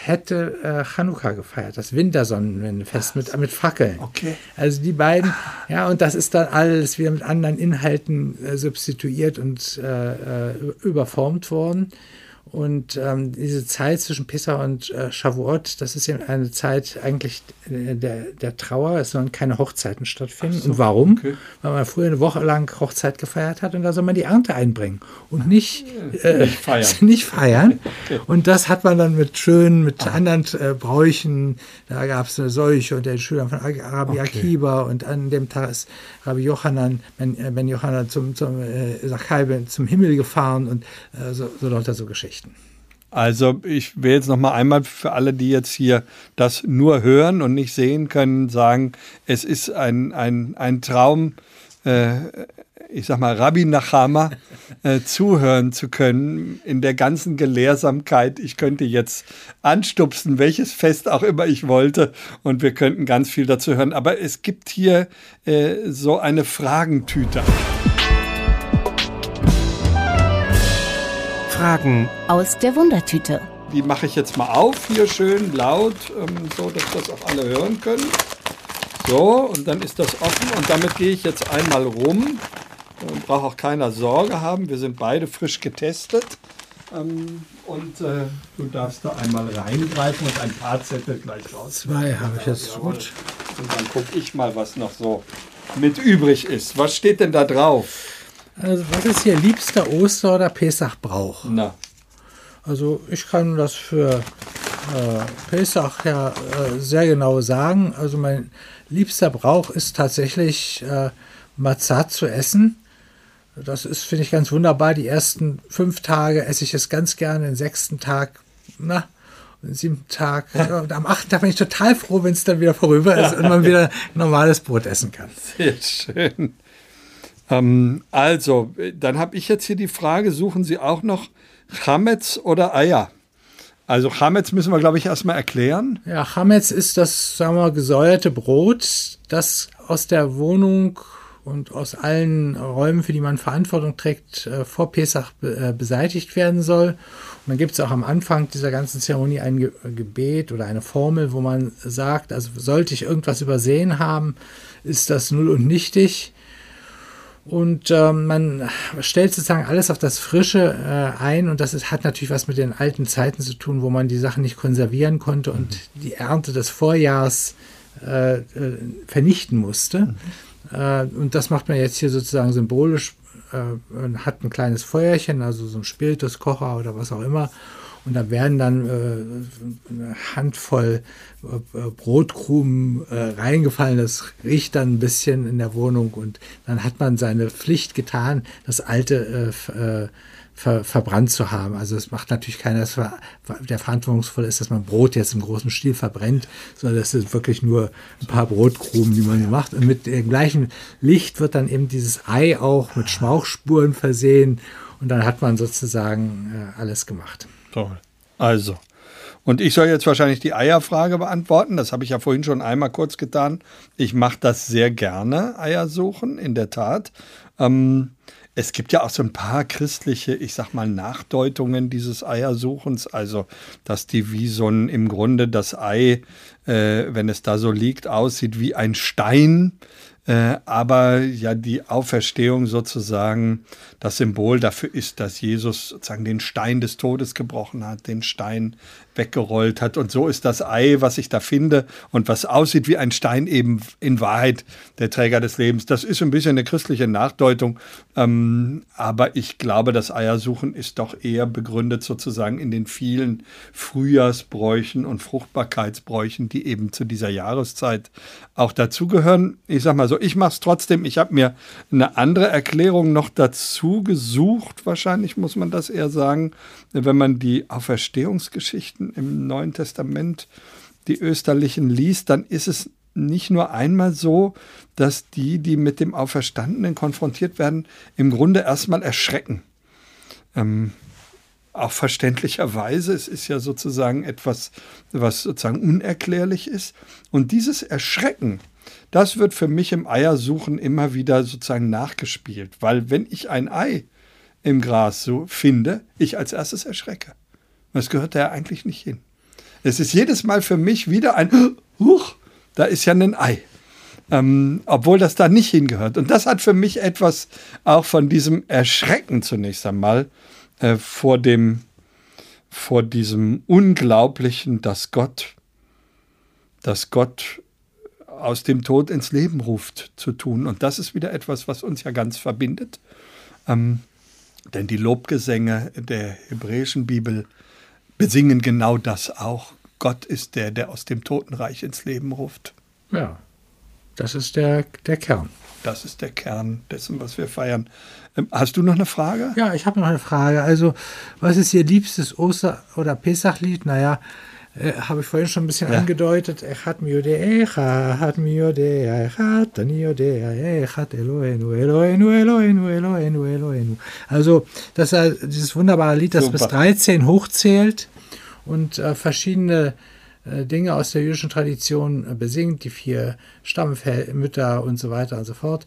hätte äh, Chanukka gefeiert, das Wintersonnenwendefest mit, mit Fackeln. Okay. Also die beiden, ja, und das ist dann alles wieder mit anderen Inhalten äh, substituiert und äh, äh, überformt worden. Und ähm, diese Zeit zwischen Pessach und äh, Shavuot, das ist ja eine Zeit eigentlich äh, der, der Trauer. Es sollen keine Hochzeiten stattfinden. und warum? okay. Weil man früher eine Woche lang Hochzeit gefeiert hat und da soll man die Ernte einbringen und nicht, äh, Nicht feiern. nicht feiern. Und das hat man dann mit schönen, mit anderen äh, Bräuchen. Da gab es eine Seuche und den Schülern von Rabbi Akiba und an dem Tag ist Rabbi Johanan, Ben, äh, ben Johanan zum, zum, äh, Zachai zum Himmel gefahren und äh, so, so lauter so Geschichten. Also ich will jetzt noch mal einmal für alle, die jetzt hier das nur hören und nicht sehen können, sagen, es ist ein, ein, ein Traum, äh, ich sag mal, Rabbi Nachama äh, zuhören zu können in der ganzen Gelehrsamkeit. Ich könnte jetzt anstupsen, welches Fest auch immer ich wollte und wir könnten ganz viel dazu hören. Aber es gibt hier äh, so eine Fragentüte. Fragen Aus der Wundertüte. Die mache ich jetzt mal auf, hier schön laut, ähm, so dass das auch alle hören können. So, und dann ist das offen und damit gehe ich jetzt einmal rum. Äh, Braucht auch keiner Sorge haben, wir sind beide frisch getestet. Ähm, und äh, du darfst da einmal reingreifen und ein paar Zettel gleich raus. Zwei habe ich jetzt gut. Und dann gucke ich mal, was noch so mit übrig ist. Was steht denn da drauf? Also was ist hier liebster Oster- oder Pesach-Brauch? Na, Also ich kann das für äh, Pesach ja äh, sehr genau sagen. Also mein liebster Brauch ist tatsächlich äh, Matzah zu essen. Das ist, finde ich, ganz wunderbar. Die ersten fünf Tage esse ich es ganz gerne, den sechsten Tag, na, den siebten Tag. Ja. Und am achten Tag bin ich total froh, wenn es dann wieder vorüber ist und man wieder normales Brot essen kann. Sehr schön. Ähm, also, äh, dann habe ich jetzt hier die Frage, suchen Sie auch noch Chametz oder Eier? Also Chametz müssen wir, glaube ich, erstmal erklären. Ja, Chametz ist das, sagen wir gesäuerte Brot, das aus der Wohnung und aus allen Räumen, für die man Verantwortung trägt, äh, vor Pesach äh, beseitigt werden soll. Und dann gibt es auch am Anfang dieser ganzen Zeremonie ein Ge Gebet oder eine Formel, wo man sagt, also sollte ich irgendwas übersehen haben, ist das null und nichtig. Und ähm, man stellt sozusagen alles auf das Frische äh, ein und das ist, hat natürlich was mit den alten Zeiten zu tun, wo man die Sachen nicht konservieren konnte und die Ernte des Vorjahrs äh, äh, vernichten musste. Äh, und das macht man jetzt hier sozusagen symbolisch, äh, man hat ein kleines Feuerchen, also so ein Spirituskocher oder was auch immer. Und da werden dann äh, eine Handvoll äh, Brotkrumen äh, reingefallen. Das riecht dann ein bisschen in der Wohnung und dann hat man seine Pflicht getan, das alte äh, äh, ver, verbrannt zu haben. Also es macht natürlich keiner, dass der verantwortungsvoll ist, dass man Brot jetzt im großen Stil verbrennt, sondern das sind wirklich nur ein paar Brotkrumen, die man macht. Und mit dem gleichen Licht wird dann eben dieses Ei auch mit Schmauchspuren versehen und dann hat man sozusagen äh, alles gemacht. Toll. Also, und ich soll jetzt wahrscheinlich die Eierfrage beantworten. Das habe ich ja vorhin schon einmal kurz getan. Ich mache das sehr gerne, Eier suchen, in der Tat. Ähm, es gibt ja auch so ein paar christliche, ich sag mal, Nachdeutungen dieses Eiersuchens. Also, dass die wie so ein, im Grunde das Ei, äh, wenn es da so liegt, aussieht wie ein Stein. Äh, aber ja, die Auferstehung sozusagen das Symbol dafür ist, dass Jesus sozusagen den Stein des Todes gebrochen hat, den Stein weggerollt hat. Und so ist das Ei, was ich da finde und was aussieht wie ein Stein, eben in Wahrheit der Träger des Lebens. Das ist ein bisschen eine christliche Nachdeutung, ähm, aber ich glaube, das Eiersuchen ist doch eher begründet sozusagen in den vielen Frühjahrsbräuchen und Fruchtbarkeitsbräuchen, die eben zu dieser Jahreszeit auch dazugehören. Ich sag mal so, ich mache es trotzdem. Ich habe mir eine andere Erklärung noch dazu gesucht, wahrscheinlich muss man das eher sagen, wenn man die Auferstehungsgeschichten im Neuen Testament, die österlichen liest, dann ist es nicht nur einmal so, dass die, die mit dem Auferstandenen konfrontiert werden, im Grunde erstmal erschrecken. Ähm, auch verständlicherweise, es ist ja sozusagen etwas, was sozusagen unerklärlich ist. Und dieses Erschrecken, das wird für mich im Eiersuchen immer wieder sozusagen nachgespielt, weil wenn ich ein Ei im Gras so finde, ich als erstes erschrecke. Das gehört da ja eigentlich nicht hin. Es ist jedes Mal für mich wieder ein Huch, da ist ja ein Ei. Ähm, obwohl das da nicht hingehört. Und das hat für mich etwas auch von diesem Erschrecken zunächst einmal äh, vor dem, vor diesem Unglaublichen, dass Gott, dass Gott aus dem Tod ins Leben ruft, zu tun. Und das ist wieder etwas, was uns ja ganz verbindet. Ähm, denn die Lobgesänge der hebräischen Bibel besingen genau das auch. Gott ist der, der aus dem Totenreich ins Leben ruft. Ja, das ist der, der Kern. Das ist der Kern dessen, was wir feiern. Ähm, hast du noch eine Frage? Ja, ich habe noch eine Frage. Also, was ist Ihr liebstes Oster- oder Pesachlied? Naja, äh, habe ich vorhin schon ein bisschen ja. angedeutet. Echat mi yodecha, hat mi yodea, echat ani yodea, echat Eloenu, Eloenu, Eloenu, Eloenu, Eloenu. Also, das ist dieses wunderbare Lied, das Super. bis 13 hochzählt und äh, verschiedene äh, Dinge aus der jüdischen Tradition äh, besingt, die vier Stammmütter und so weiter und so fort.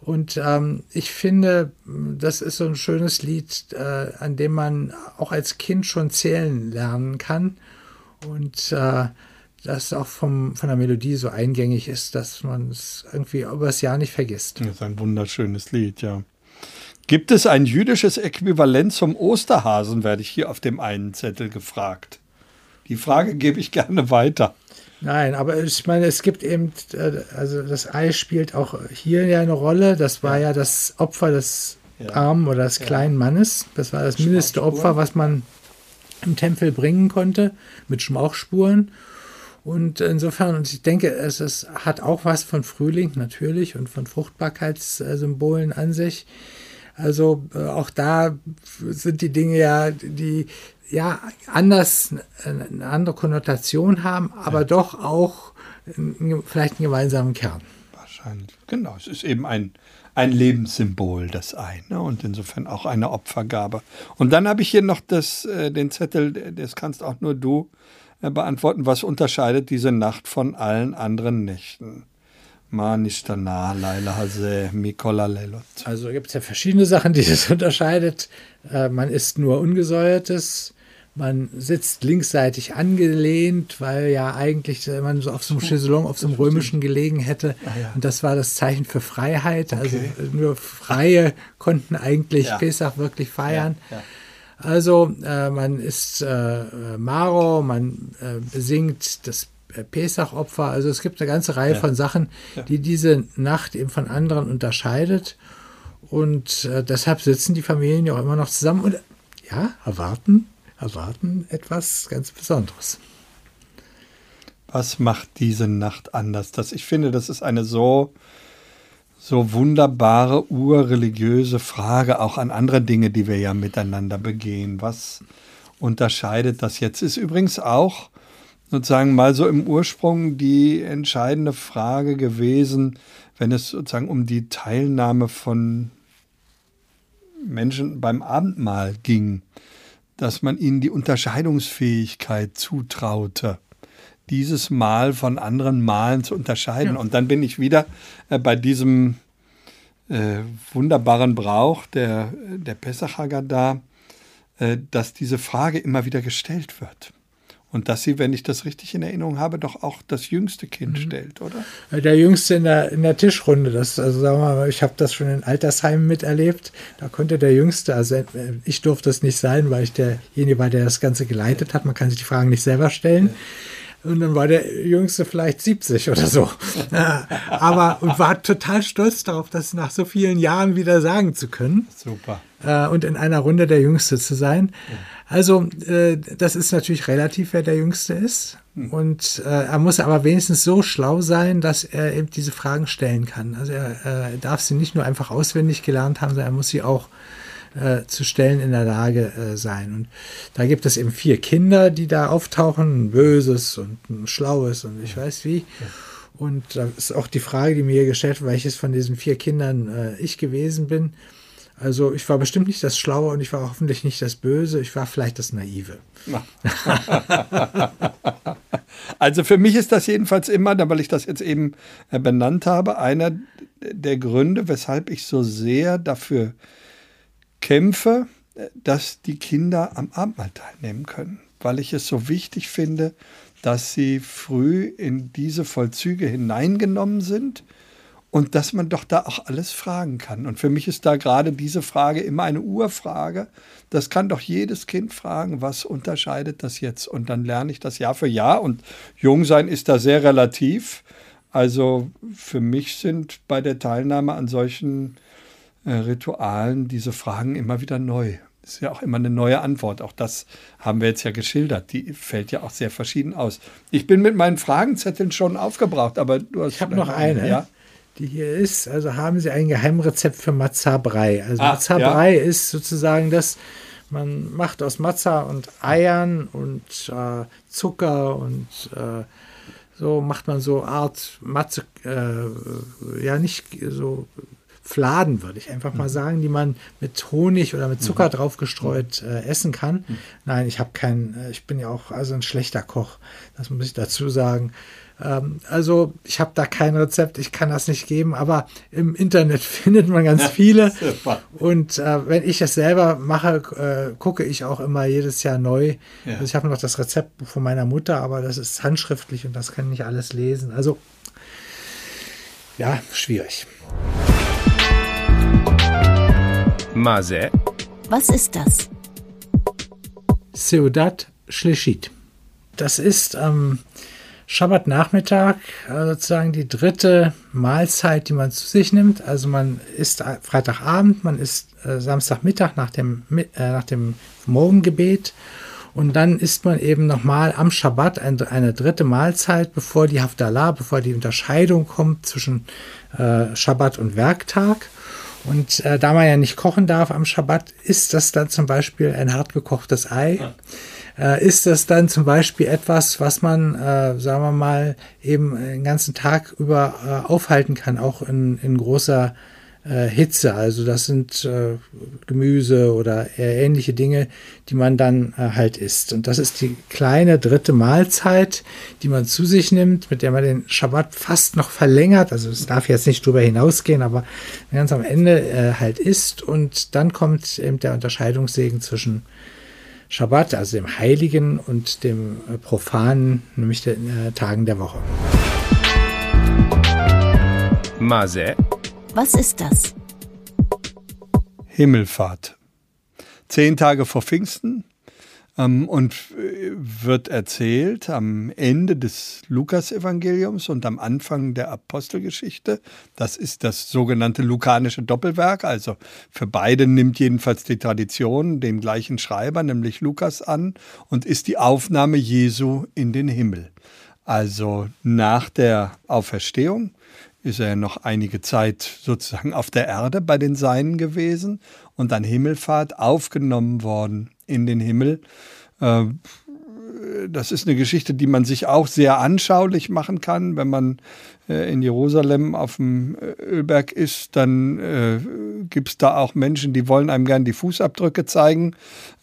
Und ähm, ich finde, das ist so ein schönes Lied, äh, an dem man auch als Kind schon zählen lernen kann und äh, das auch vom, von der Melodie so eingängig ist, dass man es irgendwie über das Jahr nicht vergisst. Das ist ein wunderschönes Lied, ja. Gibt es ein jüdisches Äquivalent zum Osterhasen, werde ich hier auf dem einen Zettel gefragt. Die Frage gebe ich gerne weiter. Nein, aber ich meine, es gibt eben, äh, also das Ei spielt auch hier ja eine Rolle. Das war ja, ja das Opfer des ja. armen oder des ja. kleinen Mannes. Das war das mindeste Opfer, was man im Tempel bringen konnte, mit Schmauchspuren. Und insofern, und ich denke, es, es hat auch was von Frühling natürlich und von Fruchtbarkeitssymbolen an sich. Also äh, auch da sind die Dinge ja, die ja anders eine andere Konnotation haben, aber ja. doch auch vielleicht einen gemeinsamen Kern. Wahrscheinlich. Genau, es ist eben ein ein Lebenssymbol, das Ei. Ne? Und insofern auch eine Opfergabe. Und dann habe ich hier noch das, äh, den Zettel, das kannst auch nur du äh, beantworten. Was unterscheidet diese Nacht von allen anderen Nächten? Also gibt es ja verschiedene Sachen, die das unterscheidet. Äh, man isst nur ungesäuertes, man sitzt linksseitig angelehnt, weil ja eigentlich man so auf so einem Chaiselong, auf so einem römischen gelegen hätte. Ah, ja. Und das war das Zeichen für Freiheit. Also okay. Also nur Freie konnten eigentlich ja. Pesach wirklich feiern. Ja. Also äh, man isst äh, Maro, man äh, besingt das Pesach-Opfer. Also es gibt eine ganze Reihe von Sachen, die diese Nacht eben von anderen unterscheidet. Und äh, deshalb sitzen die Familien ja auch immer noch zusammen und ja, erwarten erwarten etwas ganz Besonderes. Was macht diese Nacht anders? Das, ich finde, das ist eine so, so wunderbare urreligiöse Frage auch an andere Dinge, die wir ja miteinander begehen. Was unterscheidet das jetzt? Ist übrigens auch sozusagen mal so im Ursprung die entscheidende Frage gewesen, wenn es sozusagen um die Teilnahme von Menschen beim Abendmahl ging, dass man ihnen die Unterscheidungsfähigkeit zutraute dieses Mal von anderen Malen zu unterscheiden. Ja. Und dann bin ich wieder äh, bei diesem äh, wunderbaren Brauch der, der Pesach Haggadah, äh, dass diese Frage immer wieder gestellt wird. Und dass sie, wenn ich das richtig in Erinnerung habe, doch auch das jüngste Kind mhm. stellt, oder? Der jüngste in der, in der Tischrunde. Das, also sagen wir mal, ich habe das schon in Altersheimen miterlebt. Da konnte der Jüngste, also äh, ich durfte es nicht sein, weil ich derjenige war, der das Ganze geleitet hat. Man kann sich die Fragen nicht selber stellen. Ja. Und dann war der Jüngste vielleicht 70 oder so. Aber und war total stolz darauf, das nach so vielen Jahren wieder sagen zu können. Super. Äh, und in einer Runde der Jüngste zu sein. Also, äh, das ist natürlich relativ, wer der Jüngste ist. Hm. Und äh, er muss aber wenigstens so schlau sein, dass er eben diese Fragen stellen kann. Also er darf sie nicht nur einfach auswendig gelernt haben, sondern er muss sie auch äh, zu stellen in der Lage äh, sein. Und da gibt es eben vier Kinder, die da auftauchen, ein böses und ein schlaues und ich weiß wie. Und da ist auch die Frage, die mir gestellt wird, welches von diesen vier Kindern äh, ich gewesen bin. Also ich war bestimmt nicht das Schlaue und ich war hoffentlich nicht das Böse, ich war vielleicht das Naive. also für mich ist das jedenfalls immer, weil ich das jetzt eben äh, benannt habe, einer der Gründe, weshalb ich so sehr dafür kämpfe, dass die Kinder am Abendmahl teilnehmen können, weil ich es so wichtig finde, dass sie früh in diese Vollzüge hineingenommen sind und dass man doch da auch alles fragen kann. Und für mich ist da gerade diese Frage immer eine Urfrage. Das kann doch jedes Kind fragen, was unterscheidet das jetzt? Und dann lerne ich das Jahr für Jahr. Und jung sein ist da sehr relativ. Also für mich sind bei der Teilnahme an solchen äh, Ritualen diese Fragen immer wieder neu. Das ist ja auch immer eine neue Antwort. Auch das haben wir jetzt ja geschildert. Die fällt ja auch sehr verschieden aus. Ich bin mit meinen Fragenzetteln schon aufgebraucht, aber du hast. Ich habe noch eine. Ja? Die hier ist, also haben Sie ein Geheimrezept für Matza-Brei. Also ah, Matza-Brei ja. ist sozusagen das, man macht aus Matza und Eiern und äh, Zucker und äh, so macht man so Art Matze, äh, ja nicht so Fladen, würde ich einfach mal mhm. sagen, die man mit Honig oder mit Zucker mhm. draufgestreut äh, essen kann. Mhm. Nein, ich habe keinen, äh, ich bin ja auch also ein schlechter Koch, das muss ich dazu sagen. Ähm, also ich habe da kein Rezept, ich kann das nicht geben, aber im Internet findet man ganz viele. Und äh, wenn ich es selber mache, äh, gucke ich auch immer jedes Jahr neu. Ja. Also ich habe noch das Rezeptbuch von meiner Mutter, aber das ist handschriftlich und das kann ich alles lesen. Also ja, schwierig. Mase. Was ist das? Seudat Shleshit. Das ist am Schabbatnachmittag äh, sozusagen die dritte Mahlzeit, die man zu sich nimmt. Also man isst Freitagabend, man isst äh, Samstagmittag nach dem, äh, nach dem Morgengebet und dann isst man eben nochmal am Schabbat eine, eine, dritte Mahlzeit, bevor die Hafdalah, bevor die Unterscheidung kommt zwischen äh, Schabbat und Werktag. Und äh, da man ja nicht kochen darf am Schabbat, ist das dann zum Beispiel ein hart gekochtes Ei. Äh, ist das dann zum Beispiel etwas, was man, äh, sagen wir mal, eben den ganzen Tag über äh, aufhalten kann, auch in, in großer äh, Hitze. Also das sind äh, Gemüse oder ähnliche Dinge, die man dann äh, halt isst. Und das ist die kleine dritte Mahlzeit, die man zu sich nimmt, mit der man den Schabbat fast noch verlängert. Also es darf jetzt nicht drüber hinausgehen, aber ganz am Ende äh, halt isst. Und dann kommt eben der Unterscheidungssegen zwischen Schabbat, also dem Heiligen, und dem äh, Profanen, nämlich den äh, Tagen der Woche. Mase was ist das? Himmelfahrt. Zehn Tage vor Pfingsten ähm, und äh, wird erzählt am Ende des Lukasevangeliums und am Anfang der Apostelgeschichte. Das ist das sogenannte lukanische Doppelwerk. Also für beide nimmt jedenfalls die Tradition den gleichen Schreiber, nämlich Lukas, an und ist die Aufnahme Jesu in den Himmel. Also nach der Auferstehung ist er noch einige Zeit sozusagen auf der Erde bei den Seinen gewesen und dann Himmelfahrt aufgenommen worden in den Himmel. Äh, das ist eine Geschichte, die man sich auch sehr anschaulich machen kann. Wenn man äh, in Jerusalem auf dem äh, Ölberg ist, dann äh, gibt es da auch Menschen, die wollen einem gern die Fußabdrücke zeigen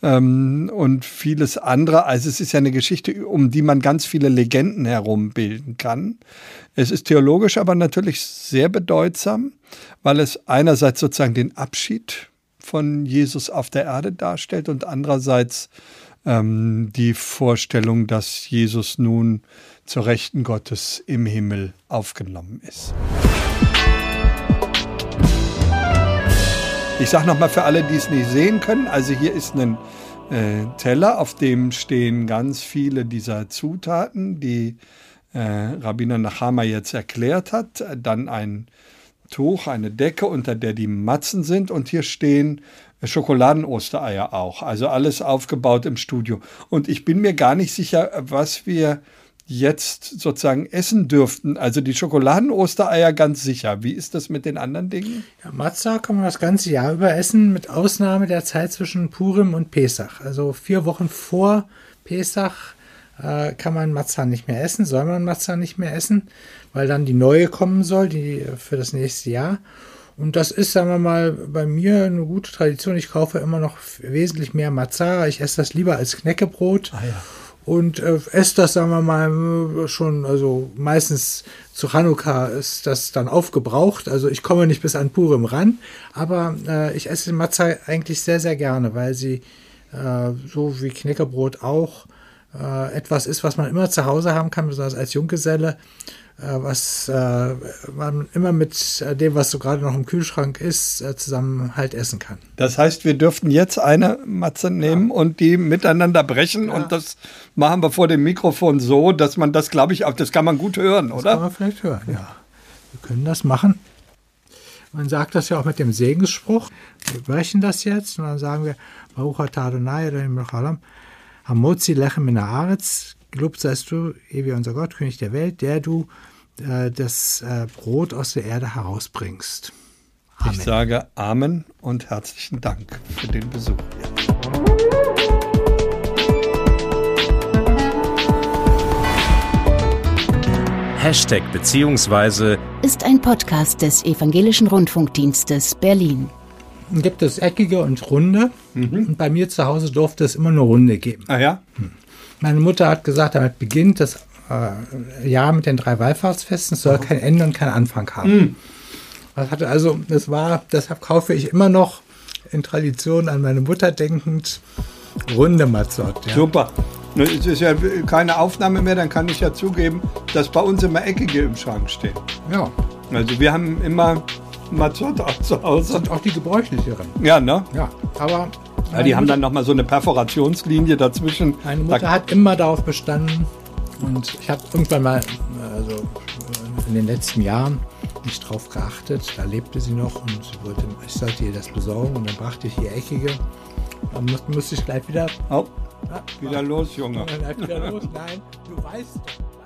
ähm, und vieles andere. Also es ist ja eine Geschichte, um die man ganz viele Legenden herum bilden kann. Es ist theologisch aber natürlich sehr bedeutsam, weil es einerseits sozusagen den Abschied von Jesus auf der Erde darstellt und andererseits ähm, die Vorstellung, dass Jesus nun zur Rechten Gottes im Himmel aufgenommen ist. Ich sage nochmal für alle, die es nicht sehen können, also hier ist ein äh, Teller, auf dem stehen ganz viele dieser Zutaten, die äh, Rabbiner Nachama jetzt erklärt hat. Dann ein Tuch, eine Decke, unter der die Matzen sind und hier stehen Schokoladen-Ostereier auch. Also alles aufgebaut im Studio. Und ich bin mir gar nicht sicher, was wir jetzt sozusagen essen dürften. Also die Schokoladen-Ostereier ganz sicher. Wie ist das mit den anderen Dingen? Ja, Matzah kann man das ganze Jahr über essen, mit Ausnahme der Zeit zwischen Purim und Pesach. Also vier Wochen vor Pesach äh, kann man Matzah nicht mehr essen, soll man Matzah nicht mehr essen, weil dann die neue kommen soll, die für das nächste Jahr. Und das ist, sagen wir mal, bei mir eine gute Tradition. Ich kaufe immer noch wesentlich mehr Matzah. Ich esse das lieber als Knäckebrot. Ah, ja. Und äh, esse das, sagen wir mal, schon, also meistens zu Hanukkah ist das dann aufgebraucht. Also ich komme nicht bis an Purim ran, aber äh, ich esse Matzah eigentlich sehr, sehr gerne, weil sie äh, so wie Knäckebrot auch äh, etwas ist, was man immer zu Hause haben kann, besonders als Junggeselle, was äh, man immer mit äh, dem, was so gerade noch im Kühlschrank ist, äh, zusammen halt essen kann. Das heißt, wir dürften jetzt eine Matze nehmen ja. und die miteinander brechen ja. und das machen wir vor dem Mikrofon so, dass man das, glaube ich, auch, das kann man gut hören, das oder? Das kann man vielleicht hören, ja. Wir können das machen. Man sagt das ja auch mit dem Segensspruch. Wir brechen das jetzt und dann sagen wir, Baruch Adonai Hamotzi lechem in Aretz, gelobt seist du, ewig unser Gott, König der Welt, der du äh, das äh, Brot aus der Erde herausbringst. Amen. Ich sage Amen und herzlichen Dank für den Besuch. Hashtag beziehungsweise ist ein Podcast des Evangelischen Rundfunkdienstes Berlin gibt es eckige und runde. Mhm. Und bei mir zu Hause durfte es immer nur runde geben. Ah ja? Hm. Meine Mutter hat gesagt, damit beginnt das äh, Jahr mit den drei Wallfahrtsfesten. Es soll oh. kein Ende und kein Anfang haben. Mhm. Das hatte also, das war, deshalb kaufe ich immer noch in Tradition an meine Mutter denkend runde Mazot. Ja. Super. Es ist ja keine Aufnahme mehr, dann kann ich ja zugeben, dass bei uns immer eckige im Schrank stehen. Ja. Also wir haben immer Mazzotta zu Hause. Und auch die gebräuchlicheren. Ja, ne? Ja, aber. Ja, die haben dann nochmal so eine Perforationslinie dazwischen. Meine Mutter da hat immer darauf bestanden und ich habe irgendwann mal, also in den letzten Jahren, nicht drauf geachtet. Da lebte sie noch und sie wollte, ich sollte ihr das besorgen und dann brachte ich ihr eckige. Dann musste, musste ich gleich wieder. Oh, ja, wieder los, Junge. Wieder los. Nein, du weißt doch.